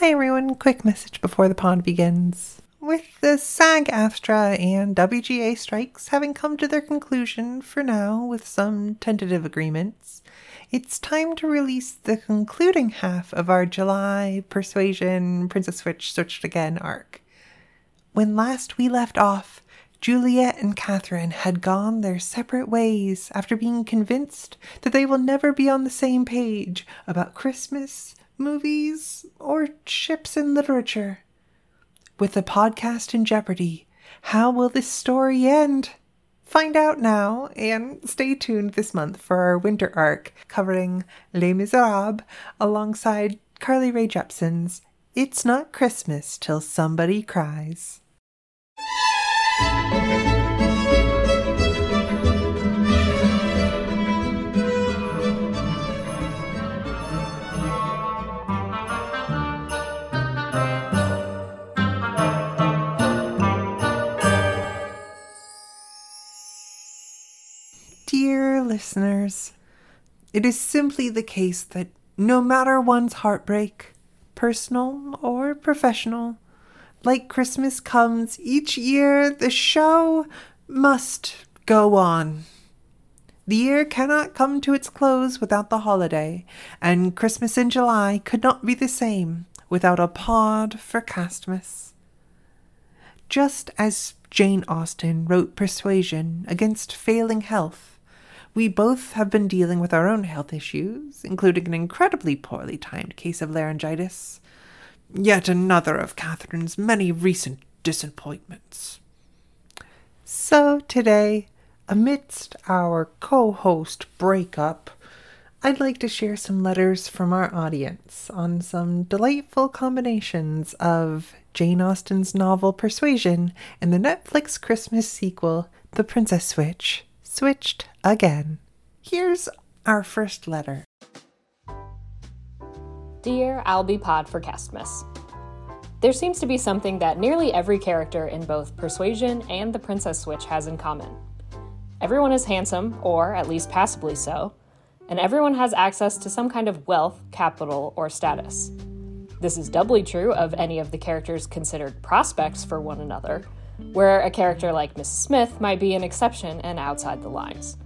Hi everyone, quick message before the pond begins. With the SAG AFTRA and WGA strikes having come to their conclusion for now with some tentative agreements, it's time to release the concluding half of our July Persuasion Princess Switch Switched Again arc. When last we left off, Juliet and Catherine had gone their separate ways after being convinced that they will never be on the same page about Christmas, movies, or ships in literature. With the podcast in jeopardy, how will this story end? Find out now and stay tuned this month for our winter arc covering Les Miserables alongside Carly Rae Jepsen's It's Not Christmas Till Somebody Cries. Listeners, it is simply the case that no matter one's heartbreak, personal or professional, like Christmas comes each year, the show must go on. The year cannot come to its close without the holiday, and Christmas in July could not be the same without a pod for Castmas. Just as Jane Austen wrote Persuasion against failing health, we both have been dealing with our own health issues, including an incredibly poorly timed case of laryngitis Yet another of Catherine's many recent disappointments. So today, amidst our co host breakup, I'd like to share some letters from our audience on some delightful combinations of Jane Austen's novel Persuasion and the Netflix Christmas sequel, The Princess Switch, switched again. Here's our first letter. Dear Be Pod for Castmas. There seems to be something that nearly every character in both Persuasion and The Princess Switch has in common. Everyone is handsome, or at least passably so, and everyone has access to some kind of wealth, capital, or status. This is doubly true of any of the characters considered prospects for one another, where a character like Mrs. Smith might be an exception and outside the lines.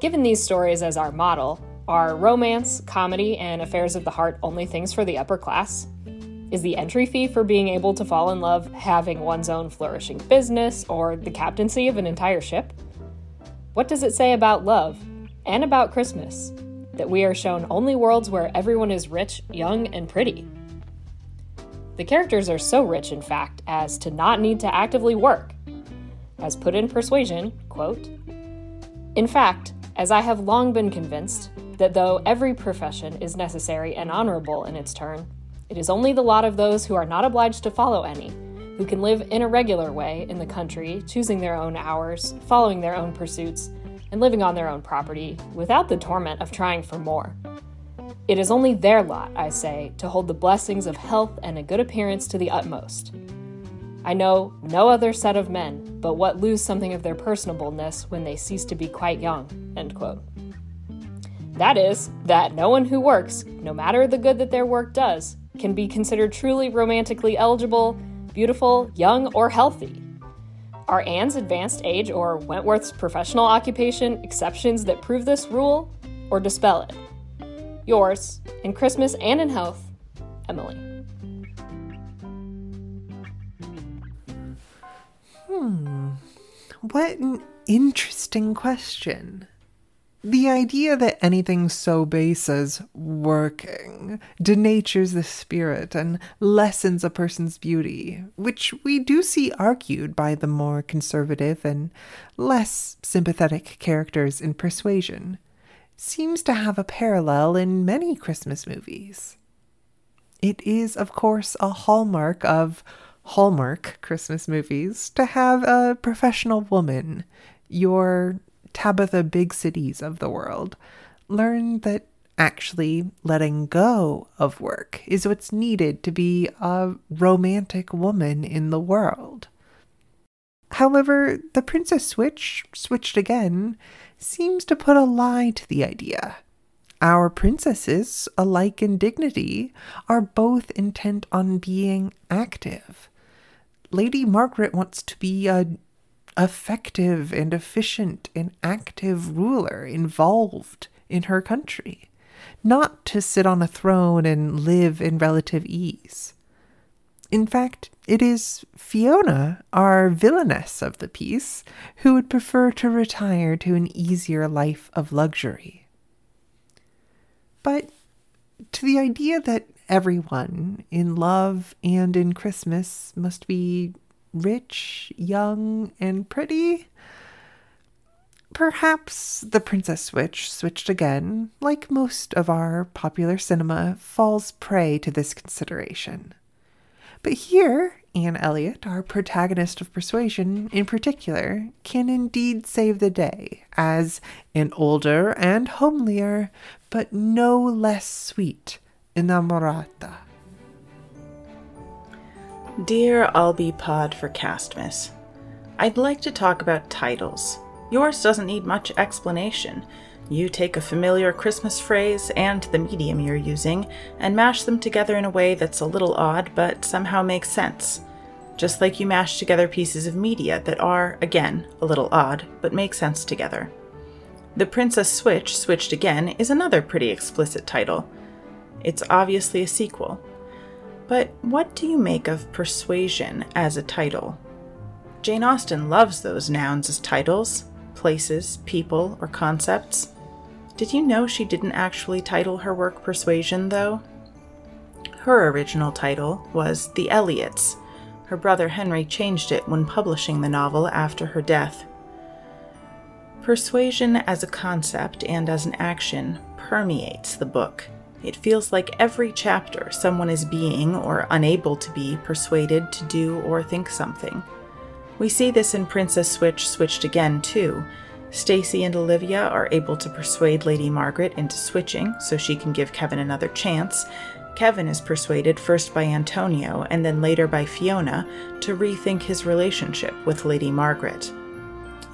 Given these stories as our model, are romance, comedy, and affairs of the heart only things for the upper class? Is the entry fee for being able to fall in love having one's own flourishing business or the captaincy of an entire ship? What does it say about love and about Christmas that we are shown only worlds where everyone is rich, young, and pretty? The characters are so rich, in fact, as to not need to actively work. As put in Persuasion, quote, In fact, as I have long been convinced, that though every profession is necessary and honorable in its turn, it is only the lot of those who are not obliged to follow any, who can live in a regular way in the country, choosing their own hours, following their own pursuits, and living on their own property, without the torment of trying for more. It is only their lot, I say, to hold the blessings of health and a good appearance to the utmost. I know no other set of men but what lose something of their personableness when they cease to be quite young. End quote. That is, that no one who works, no matter the good that their work does, can be considered truly romantically eligible, beautiful, young, or healthy. Are Anne's advanced age or Wentworth's professional occupation exceptions that prove this rule or dispel it? Yours, in Christmas and in health, Emily. Hmm. What an interesting question. The idea that anything so base as working denatures the spirit and lessens a person's beauty, which we do see argued by the more conservative and less sympathetic characters in Persuasion, seems to have a parallel in many Christmas movies. It is, of course, a hallmark of Hallmark Christmas movies to have a professional woman, your Tabitha Big Cities of the world, learn that actually letting go of work is what's needed to be a romantic woman in the world. However, the Princess Switch, switched again, seems to put a lie to the idea. Our princesses, alike in dignity, are both intent on being active. Lady Margaret wants to be a effective and efficient and active ruler involved in her country, not to sit on a throne and live in relative ease. In fact, it is Fiona, our villainess of the piece, who would prefer to retire to an easier life of luxury. But to the idea that everyone in love and in Christmas must be rich, young, and pretty, perhaps the Princess Switch, switched again, like most of our popular cinema, falls prey to this consideration. But here, Anne Elliot, our protagonist of Persuasion in particular, can indeed save the day as an older and homelier, but no less sweet innamorata. Dear I'll Be Pod for Castmas, I'd like to talk about titles. Yours doesn't need much explanation. You take a familiar Christmas phrase and the medium you're using and mash them together in a way that's a little odd but somehow makes sense. Just like you mash together pieces of media that are, again, a little odd but make sense together. The Princess Switch, Switched Again, is another pretty explicit title. It's obviously a sequel. But what do you make of persuasion as a title? Jane Austen loves those nouns as titles places, people, or concepts. Did you know she didn't actually title her work Persuasion, though? Her original title was The Elliots. Her brother Henry changed it when publishing the novel after her death. Persuasion as a concept and as an action permeates the book. It feels like every chapter someone is being or unable to be persuaded to do or think something. We see this in Princess Switch Switched Again, too, Stacy and Olivia are able to persuade Lady Margaret into switching so she can give Kevin another chance. Kevin is persuaded first by Antonio and then later by Fiona to rethink his relationship with Lady Margaret.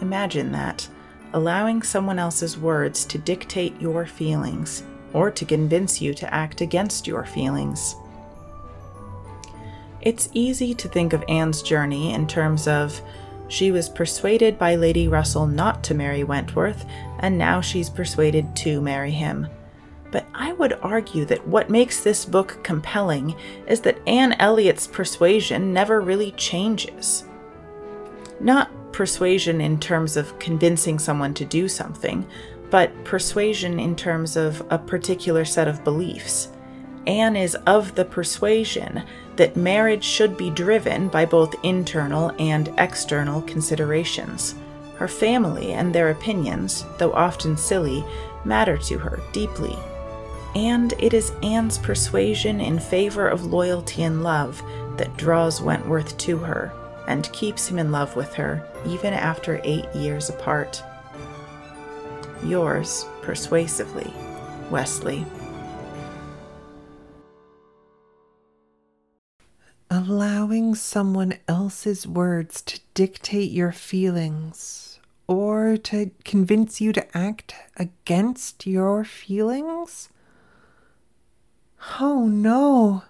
Imagine that allowing someone else's words to dictate your feelings or to convince you to act against your feelings. It's easy to think of Anne's journey in terms of she was persuaded by Lady Russell not to marry Wentworth, and now she's persuaded to marry him. But I would argue that what makes this book compelling is that Anne Elliot's persuasion never really changes. Not persuasion in terms of convincing someone to do something, but persuasion in terms of a particular set of beliefs. Anne is of the persuasion that marriage should be driven by both internal and external considerations. Her family and their opinions, though often silly, matter to her deeply. And it is Anne's persuasion in favor of loyalty and love that draws Wentworth to her and keeps him in love with her even after eight years apart. Yours, persuasively, Wesley. Allowing someone else's words to dictate your feelings or to convince you to act against your feelings? Oh no.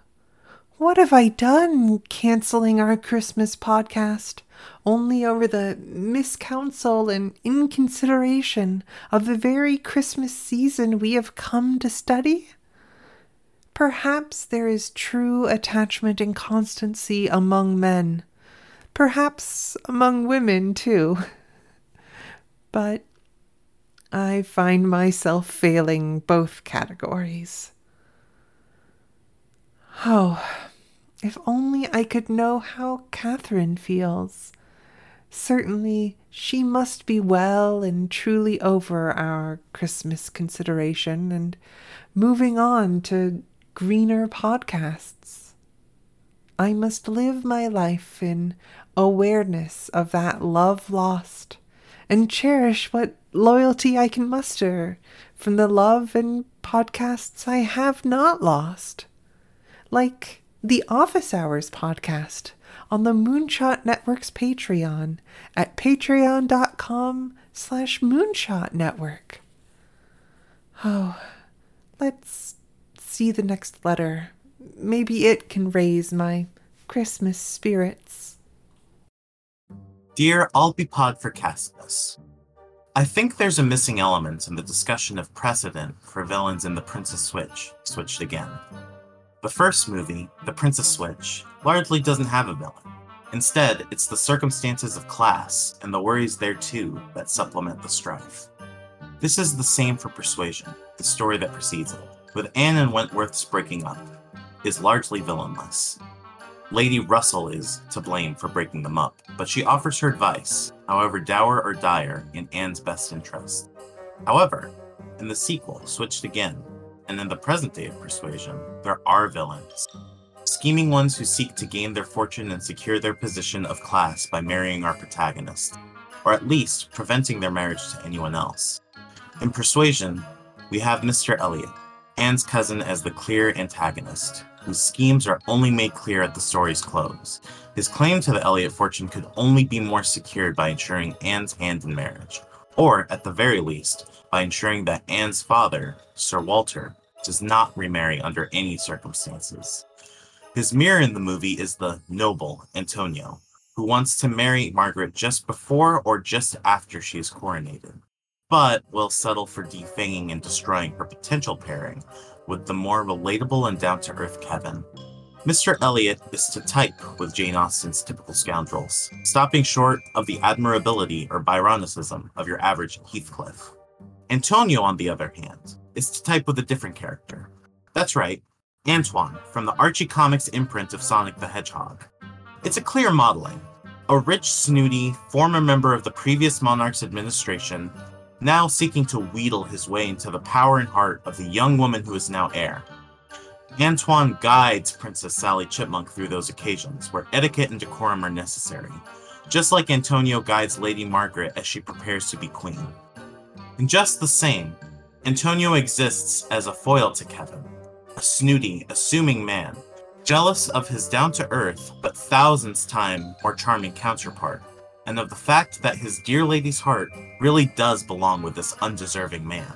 What have I done canceling our Christmas podcast only over the miscounsel and inconsideration of the very Christmas season we have come to study? Perhaps there is true attachment and constancy among men. Perhaps among women, too. But I find myself failing both categories. Oh, if only I could know how Catherine feels. Certainly, she must be well and truly over our Christmas consideration and moving on to greener podcasts. I must live my life in awareness of that love lost and cherish what loyalty I can muster from the love and podcasts I have not lost. Like the Office Hours podcast on the Moonshot Network's Patreon at patreon.com slash moonshot network. Oh, let's see the next letter. Maybe it can raise my Christmas spirits. Dear I'll be pod for Castmas. I think there's a missing element in the discussion of precedent for villains in The Princess Switch, Switched Again. The first movie, The Princess Switch, largely doesn't have a villain. Instead, it's the circumstances of class and the worries thereto that supplement the strife. This is the same for Persuasion, the story that precedes it, with Anne and Wentworth's breaking up, is largely villainless. Lady Russell is to blame for breaking them up, but she offers her advice, however dour or dire, in Anne's best interest. However, in the sequel, Switched Again, and in the present day of Persuasion, there are villains. Scheming ones who seek to gain their fortune and secure their position of class by marrying our protagonist, or at least preventing their marriage to anyone else. In Persuasion, we have Mr. Elliot, Anne's cousin, as the clear antagonist, whose schemes are only made clear at the story's close. His claim to the Elliot fortune could only be more secured by ensuring Anne's hand in marriage, or, at the very least, by ensuring that Anne's father, Sir Walter, does not remarry under any circumstances. His mirror in the movie is the noble Antonio, who wants to marry Margaret just before or just after she is coronated, but will settle for defanging and destroying her potential pairing with the more relatable and down to earth Kevin. Mr. Elliot is to type with Jane Austen's typical scoundrels, stopping short of the admirability or Byronicism of your average Heathcliff. Antonio, on the other hand, is to type with a different character. That's right, Antoine, from the Archie Comics imprint of Sonic the Hedgehog. It's a clear modeling. A rich, snooty, former member of the previous monarch's administration, now seeking to wheedle his way into the power and heart of the young woman who is now heir. Antoine guides Princess Sally Chipmunk through those occasions where etiquette and decorum are necessary, just like Antonio guides Lady Margaret as she prepares to be queen. And just the same, Antonio exists as a foil to Kevin, a snooty, assuming man, jealous of his down to earth but thousands time more charming counterpart, and of the fact that his dear lady's heart really does belong with this undeserving man.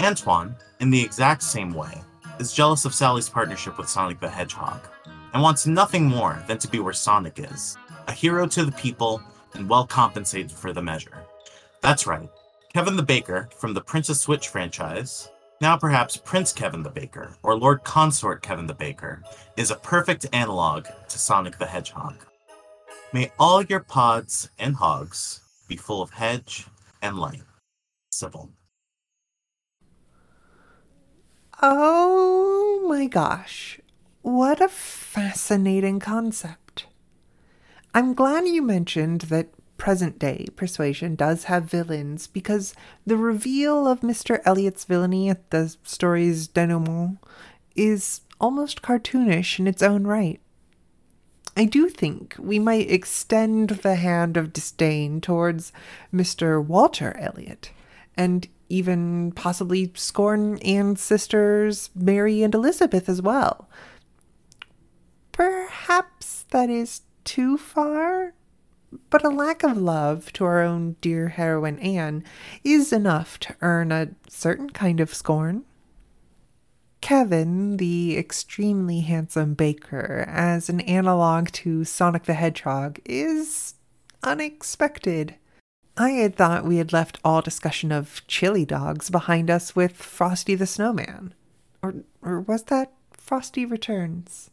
Antoine, in the exact same way, is jealous of Sally's partnership with Sonic the Hedgehog, and wants nothing more than to be where Sonic is, a hero to the people and well compensated for the measure. That's right, Kevin the Baker from the Princess Switch franchise, now perhaps Prince Kevin the Baker, or Lord Consort Kevin the Baker, is a perfect analog to Sonic the Hedgehog. May all your pods and hogs be full of hedge and light. Sybil. Oh my gosh. What a fascinating concept. I'm glad you mentioned that present day persuasion does have villains because the reveal of Mr. Elliot's villainy at the story's denouement is almost cartoonish in its own right. I do think we might extend the hand of disdain towards Mr. Walter Elliot and even possibly scorn Anne's sisters, Mary and Elizabeth, as well. Perhaps that is too far, but a lack of love to our own dear heroine Anne is enough to earn a certain kind of scorn. Kevin, the extremely handsome baker, as an analog to Sonic the Hedgehog, is unexpected. I had thought we had left all discussion of chili dogs behind us with Frosty the Snowman. Or, or was that Frosty Returns?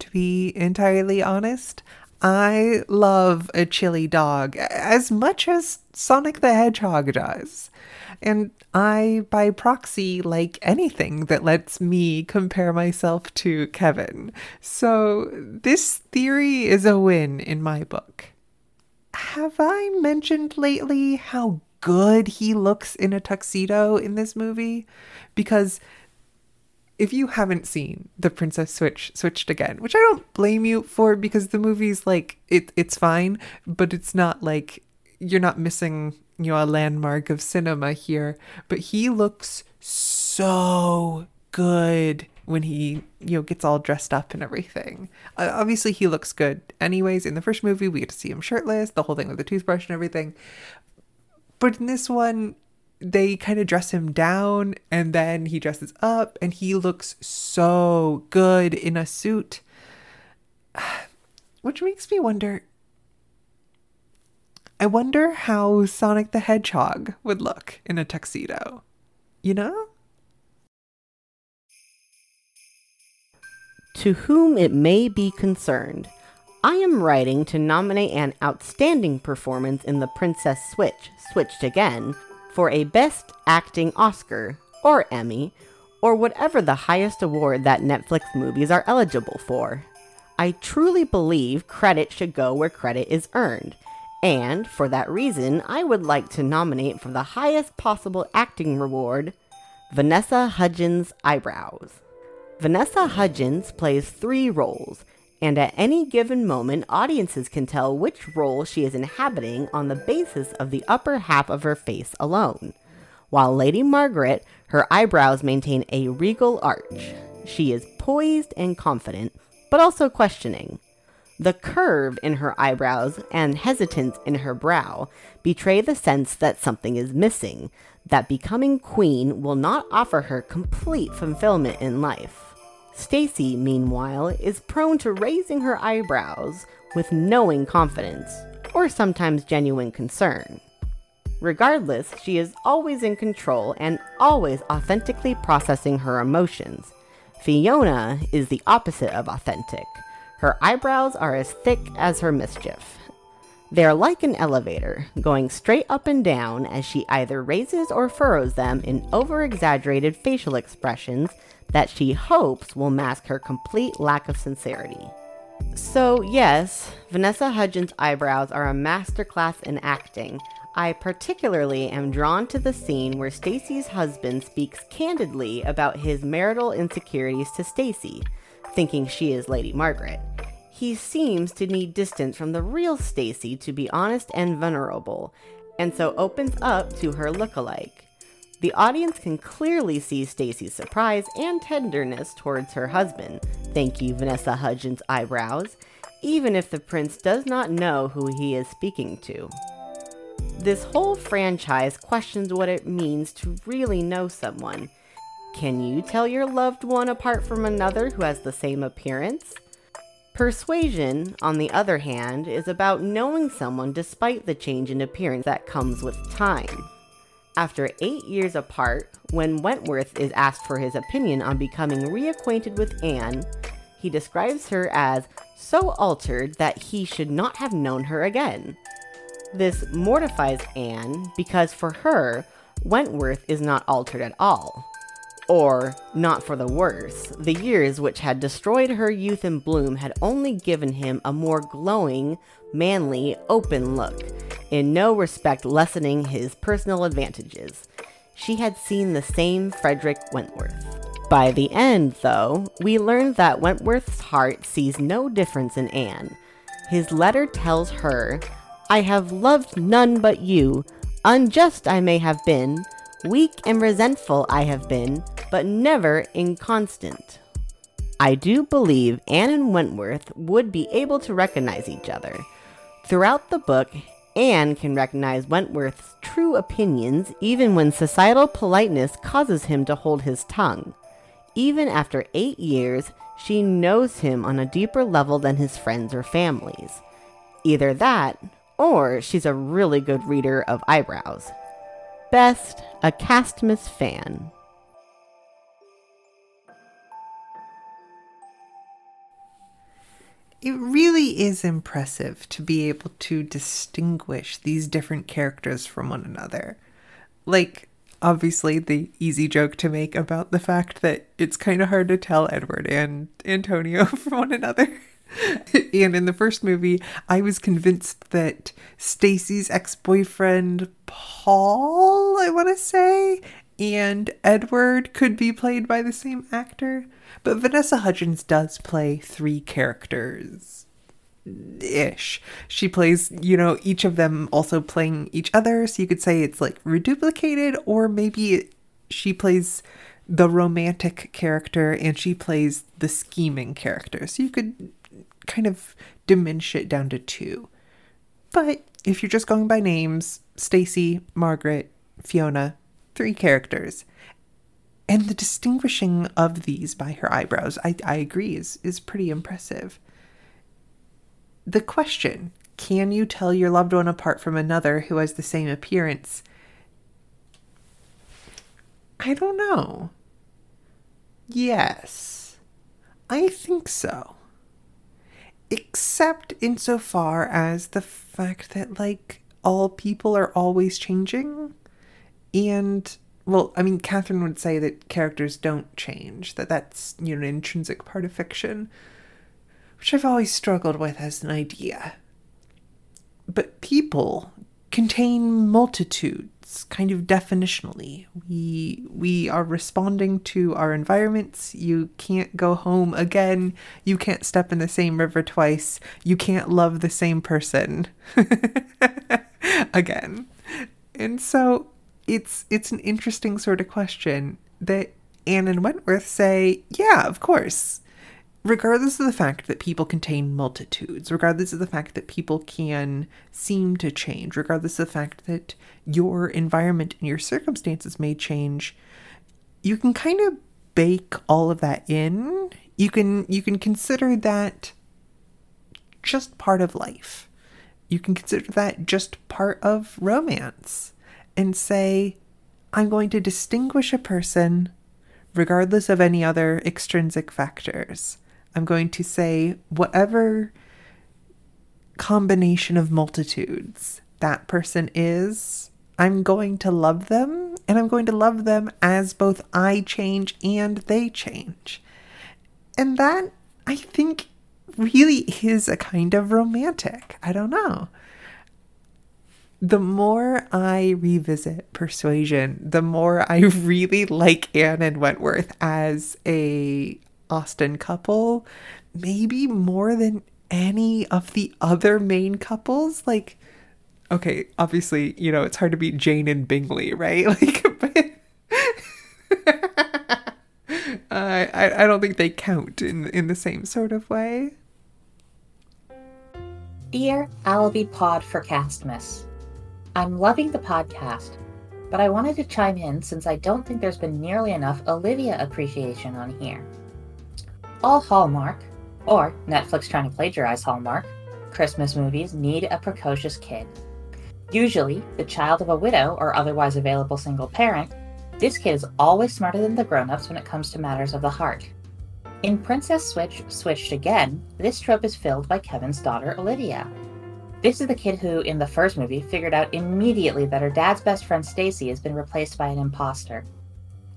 To be entirely honest, I love a chili dog as much as Sonic the Hedgehog does. And I, by proxy, like anything that lets me compare myself to Kevin. So this theory is a win in my book. Have I mentioned lately how good he looks in a tuxedo in this movie? Because if you haven't seen The Princess Switch Switched Again, which I don't blame you for because the movie's like it it's fine, but it's not like you're not missing, you know, a landmark of cinema here, but he looks so good when he, you know, gets all dressed up and everything. Uh, obviously he looks good anyways. In the first movie, we get to see him shirtless, the whole thing with the toothbrush and everything. But in this one, they kind of dress him down and then he dresses up and he looks so good in a suit. Which makes me wonder I wonder how Sonic the Hedgehog would look in a tuxedo. You know? To whom it may be concerned, I am writing to nominate an outstanding performance in The Princess Switch, Switched Again, for a Best Acting Oscar, or Emmy, or whatever the highest award that Netflix movies are eligible for. I truly believe credit should go where credit is earned, and for that reason, I would like to nominate for the highest possible acting reward Vanessa Hudgens' Eyebrows. Vanessa Hudgens plays three roles, and at any given moment, audiences can tell which role she is inhabiting on the basis of the upper half of her face alone. While Lady Margaret, her eyebrows maintain a regal arch. She is poised and confident, but also questioning. The curve in her eyebrows and hesitance in her brow betray the sense that something is missing, that becoming queen will not offer her complete fulfillment in life. Stacy, meanwhile, is prone to raising her eyebrows with knowing confidence, or sometimes genuine concern. Regardless, she is always in control and always authentically processing her emotions. Fiona is the opposite of authentic. Her eyebrows are as thick as her mischief. They are like an elevator, going straight up and down as she either raises or furrows them in over exaggerated facial expressions that she hopes will mask her complete lack of sincerity. So, yes, Vanessa Hudgens' eyebrows are a masterclass in acting. I particularly am drawn to the scene where Stacy's husband speaks candidly about his marital insecurities to Stacy, thinking she is Lady Margaret. He seems to need distance from the real Stacy to be honest and vulnerable, and so opens up to her look-alike. The audience can clearly see Stacy's surprise and tenderness towards her husband. Thank you, Vanessa Hudgens' eyebrows, even if the prince does not know who he is speaking to. This whole franchise questions what it means to really know someone. Can you tell your loved one apart from another who has the same appearance? Persuasion, on the other hand, is about knowing someone despite the change in appearance that comes with time. After eight years apart, when Wentworth is asked for his opinion on becoming reacquainted with Anne, he describes her as so altered that he should not have known her again. This mortifies Anne because for her, Wentworth is not altered at all. Or, not for the worse, the years which had destroyed her youth and bloom had only given him a more glowing, manly, open look, in no respect lessening his personal advantages. She had seen the same Frederick Wentworth. By the end, though, we learn that Wentworth's heart sees no difference in Anne. His letter tells her, I have loved none but you, unjust I may have been, weak and resentful I have been, but never inconstant. I do believe Anne and Wentworth would be able to recognize each other. Throughout the book, Anne can recognize Wentworth's true opinions even when societal politeness causes him to hold his tongue. Even after eight years, she knows him on a deeper level than his friends or families. Either that, or she's a really good reader of eyebrows. Best, a Castmas fan. It really is impressive to be able to distinguish these different characters from one another. Like, obviously, the easy joke to make about the fact that it's kind of hard to tell Edward and Antonio from one another. and in the first movie, I was convinced that Stacy's ex-boyfriend Paul, I want to say, and Edward could be played by the same actor. But Vanessa Hudgens does play three characters ish. She plays, you know, each of them also playing each other. So you could say it's like reduplicated, or maybe she plays the romantic character and she plays the scheming character. So you could kind of diminish it down to two. But if you're just going by names, Stacy, Margaret, Fiona, three characters. And the distinguishing of these by her eyebrows, I, I agree, is, is pretty impressive. The question can you tell your loved one apart from another who has the same appearance? I don't know. Yes, I think so. Except insofar as the fact that, like, all people are always changing. And, well, I mean, Catherine would say that characters don't change, that that's, you know, an intrinsic part of fiction, which I've always struggled with as an idea. But people contain multitudes kind of definitionally we we are responding to our environments. You can't go home again. You can't step in the same river twice. You can't love the same person again. And so it's it's an interesting sort of question that Anne and Wentworth say yeah of course regardless of the fact that people contain multitudes, regardless of the fact that people can seem to change, regardless of the fact that your environment and your circumstances may change, you can kind of bake all of that in. You can you can consider that just part of life. You can consider that just part of romance and say I'm going to distinguish a person regardless of any other extrinsic factors. I'm going to say whatever combination of multitudes that person is, I'm going to love them and I'm going to love them as both I change and they change. And that, I think, really is a kind of romantic. I don't know. The more I revisit Persuasion, the more I really like Anne and Wentworth as a Austen couple, maybe more than any of the other main couples. Like, okay, obviously, you know, it's hard to beat Jane and Bingley, right? Like, but I, I, don't think they count in in the same sort of way. Dear I'll Be Pod for Castmas, I'm loving the podcast, but I wanted to chime in since I don't think there's been nearly enough Olivia appreciation on here. All Hallmark, or Netflix trying to plagiarize Hallmark, Christmas movies need a precocious kid. Usually, the child of a widow or otherwise available single parent, this kid is always smarter than the grown ups when it comes to matters of the heart. In Princess Switch Switched Again, this trope is filled by Kevin's daughter, Olivia. This is the kid who, in the first movie, figured out immediately that her dad's best friend Stacy has been replaced by an imposter.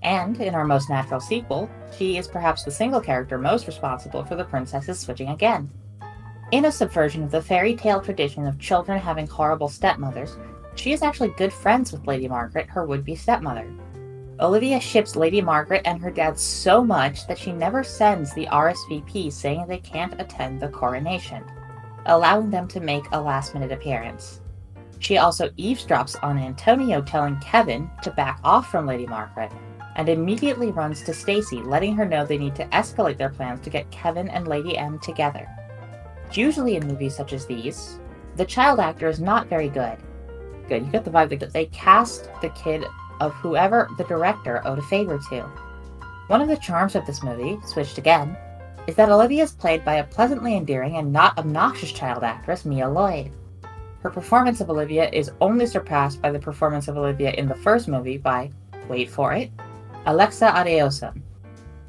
And in our most natural sequel, she is perhaps the single character most responsible for the princesses switching again. In a subversion of the fairy tale tradition of children having horrible stepmothers, she is actually good friends with Lady Margaret, her would be stepmother. Olivia ships Lady Margaret and her dad so much that she never sends the RSVP saying they can't attend the coronation, allowing them to make a last minute appearance. She also eavesdrops on Antonio telling Kevin to back off from Lady Margaret, and immediately runs to Stacy, letting her know they need to escalate their plans to get Kevin and Lady M together. Usually in movies such as these, the child actor is not very good. Good, you get the vibe that they cast the kid of whoever the director owed a favor to. One of the charms of this movie, switched again, is that Olivia is played by a pleasantly endearing and not obnoxious child actress, Mia Lloyd. Her performance of Olivia is only surpassed by the performance of Olivia in the first movie by, wait for it, Alexa Adeosun.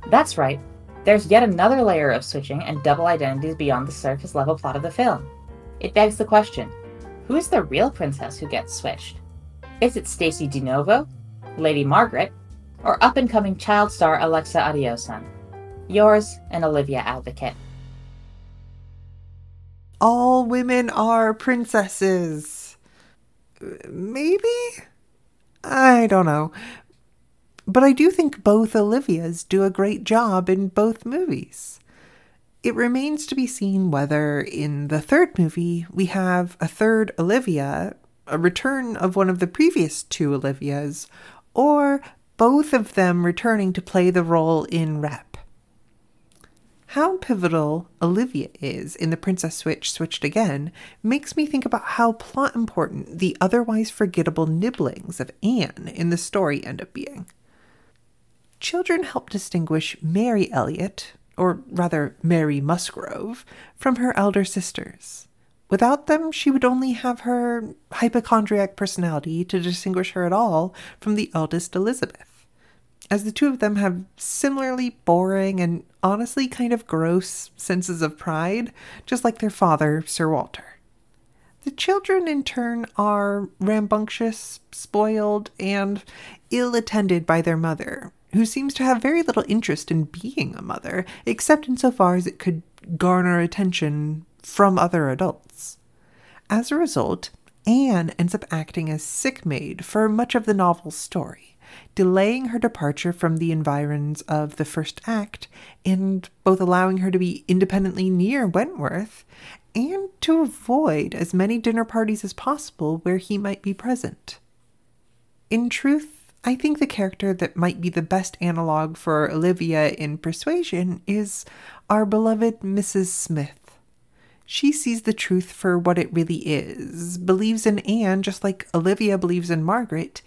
That's right, there's yet another layer of switching and double identities beyond the surface level plot of the film. It begs the question who is the real princess who gets switched? Is it Stacy DeNovo, Lady Margaret, or up and coming child star Alexa Adeosun? Yours, an Olivia advocate. All women are princesses. Maybe? I don't know. But I do think both Olivias do a great job in both movies. It remains to be seen whether in the third movie we have a third Olivia, a return of one of the previous two Olivias, or both of them returning to play the role in Rep. How pivotal Olivia is in The Princess Switch Switched Again makes me think about how plot important the otherwise forgettable nibblings of Anne in the story end up being. Children help distinguish Mary Elliot, or rather Mary Musgrove, from her elder sisters. Without them, she would only have her hypochondriac personality to distinguish her at all from the eldest Elizabeth, as the two of them have similarly boring and honestly kind of gross senses of pride, just like their father, Sir Walter. The children, in turn, are rambunctious, spoiled, and ill attended by their mother, who seems to have very little interest in being a mother, except insofar as it could garner attention from other adults. As a result, Anne ends up acting as sick maid for much of the novel's story, delaying her departure from the environs of the first act and both allowing her to be independently near Wentworth and to avoid as many dinner parties as possible where he might be present. In truth, I think the character that might be the best analog for Olivia in Persuasion is our beloved Mrs. Smith. She sees the truth for what it really is, believes in Anne just like Olivia believes in Margaret,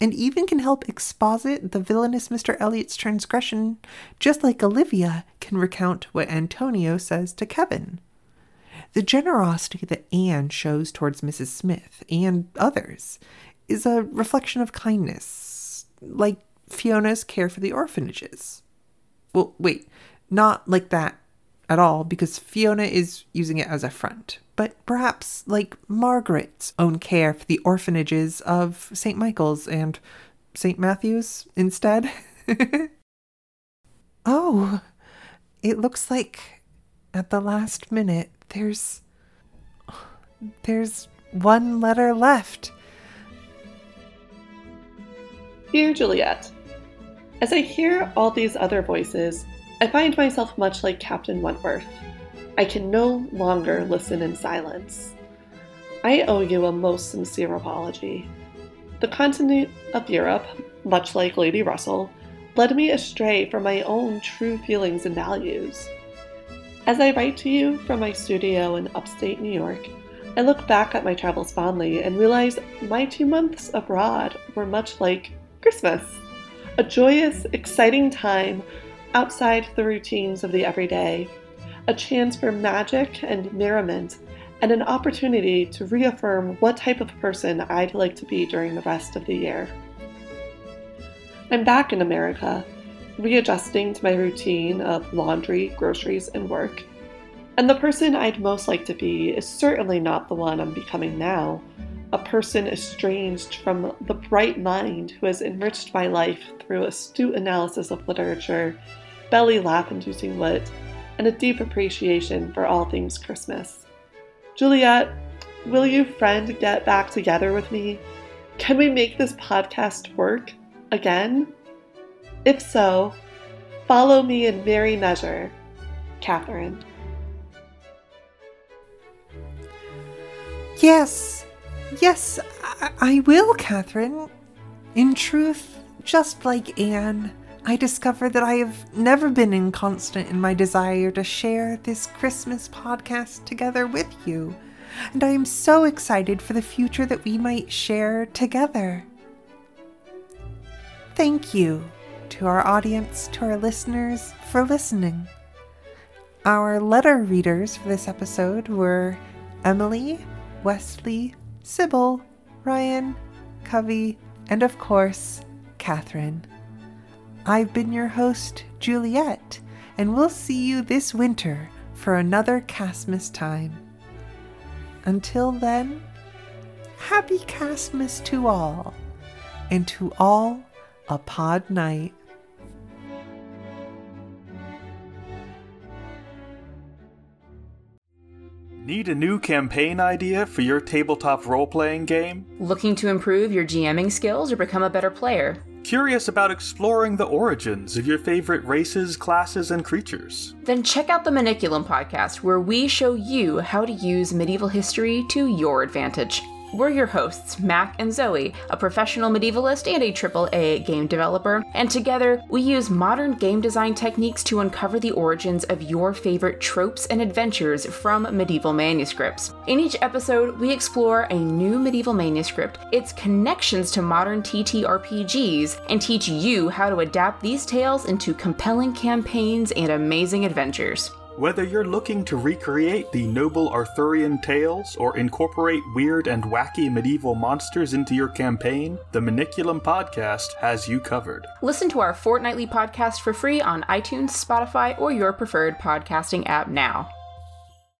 and even can help exposit the villainous Mr. Elliot's transgression, just like Olivia can recount what Antonio says to Kevin. The generosity that Anne shows towards Mrs. Smith and others is a reflection of kindness, like Fiona's care for the orphanages. Well, wait, not like that at all, because Fiona is using it as a front, but perhaps like Margaret's own care for the orphanages of St. Michael's and St. Matthew's instead. oh, it looks like at the last minute there's. There's one letter left. Dear Juliet, as I hear all these other voices, I find myself much like Captain Wentworth. I can no longer listen in silence. I owe you a most sincere apology. The continent of Europe, much like Lady Russell, led me astray from my own true feelings and values. As I write to you from my studio in upstate New York, I look back at my travels fondly and realize my two months abroad were much like Christmas a joyous, exciting time outside the routines of the everyday, a chance for magic and merriment, and an opportunity to reaffirm what type of person I'd like to be during the rest of the year. I'm back in America, readjusting to my routine of laundry, groceries, and work. And the person I'd most like to be is certainly not the one I'm becoming now a person estranged from the bright mind who has enriched my life through astute analysis of literature, belly laugh inducing wit, and a deep appreciation for all things Christmas. Juliet, will you, friend, get back together with me? Can we make this podcast work again? If so, follow me in merry measure. Catherine. Yes, Yes, I, I will, Catherine. In truth, just like Anne, I discover that I have never been inconstant in my desire to share this Christmas podcast together with you, and I am so excited for the future that we might share together. Thank you to our audience, to our listeners, for listening. Our letter readers for this episode were Emily, Wesley, Sybil, Ryan, Covey, and of course, Catherine. I've been your host, Juliet, and we'll see you this winter for another Castmas time. Until then, happy Castmas to all, and to all a pod night. Need a new campaign idea for your tabletop role playing game? Looking to improve your GMing skills or become a better player? Curious about exploring the origins of your favorite races, classes, and creatures? Then check out the Maniculum podcast, where we show you how to use medieval history to your advantage. We're your hosts, Mac and Zoe, a professional medievalist and a AAA game developer, and together we use modern game design techniques to uncover the origins of your favorite tropes and adventures from medieval manuscripts. In each episode, we explore a new medieval manuscript, its connections to modern TTRPGs, and teach you how to adapt these tales into compelling campaigns and amazing adventures. Whether you're looking to recreate the noble Arthurian tales or incorporate weird and wacky medieval monsters into your campaign, the Maniculum podcast has you covered. Listen to our fortnightly podcast for free on iTunes, Spotify, or your preferred podcasting app now.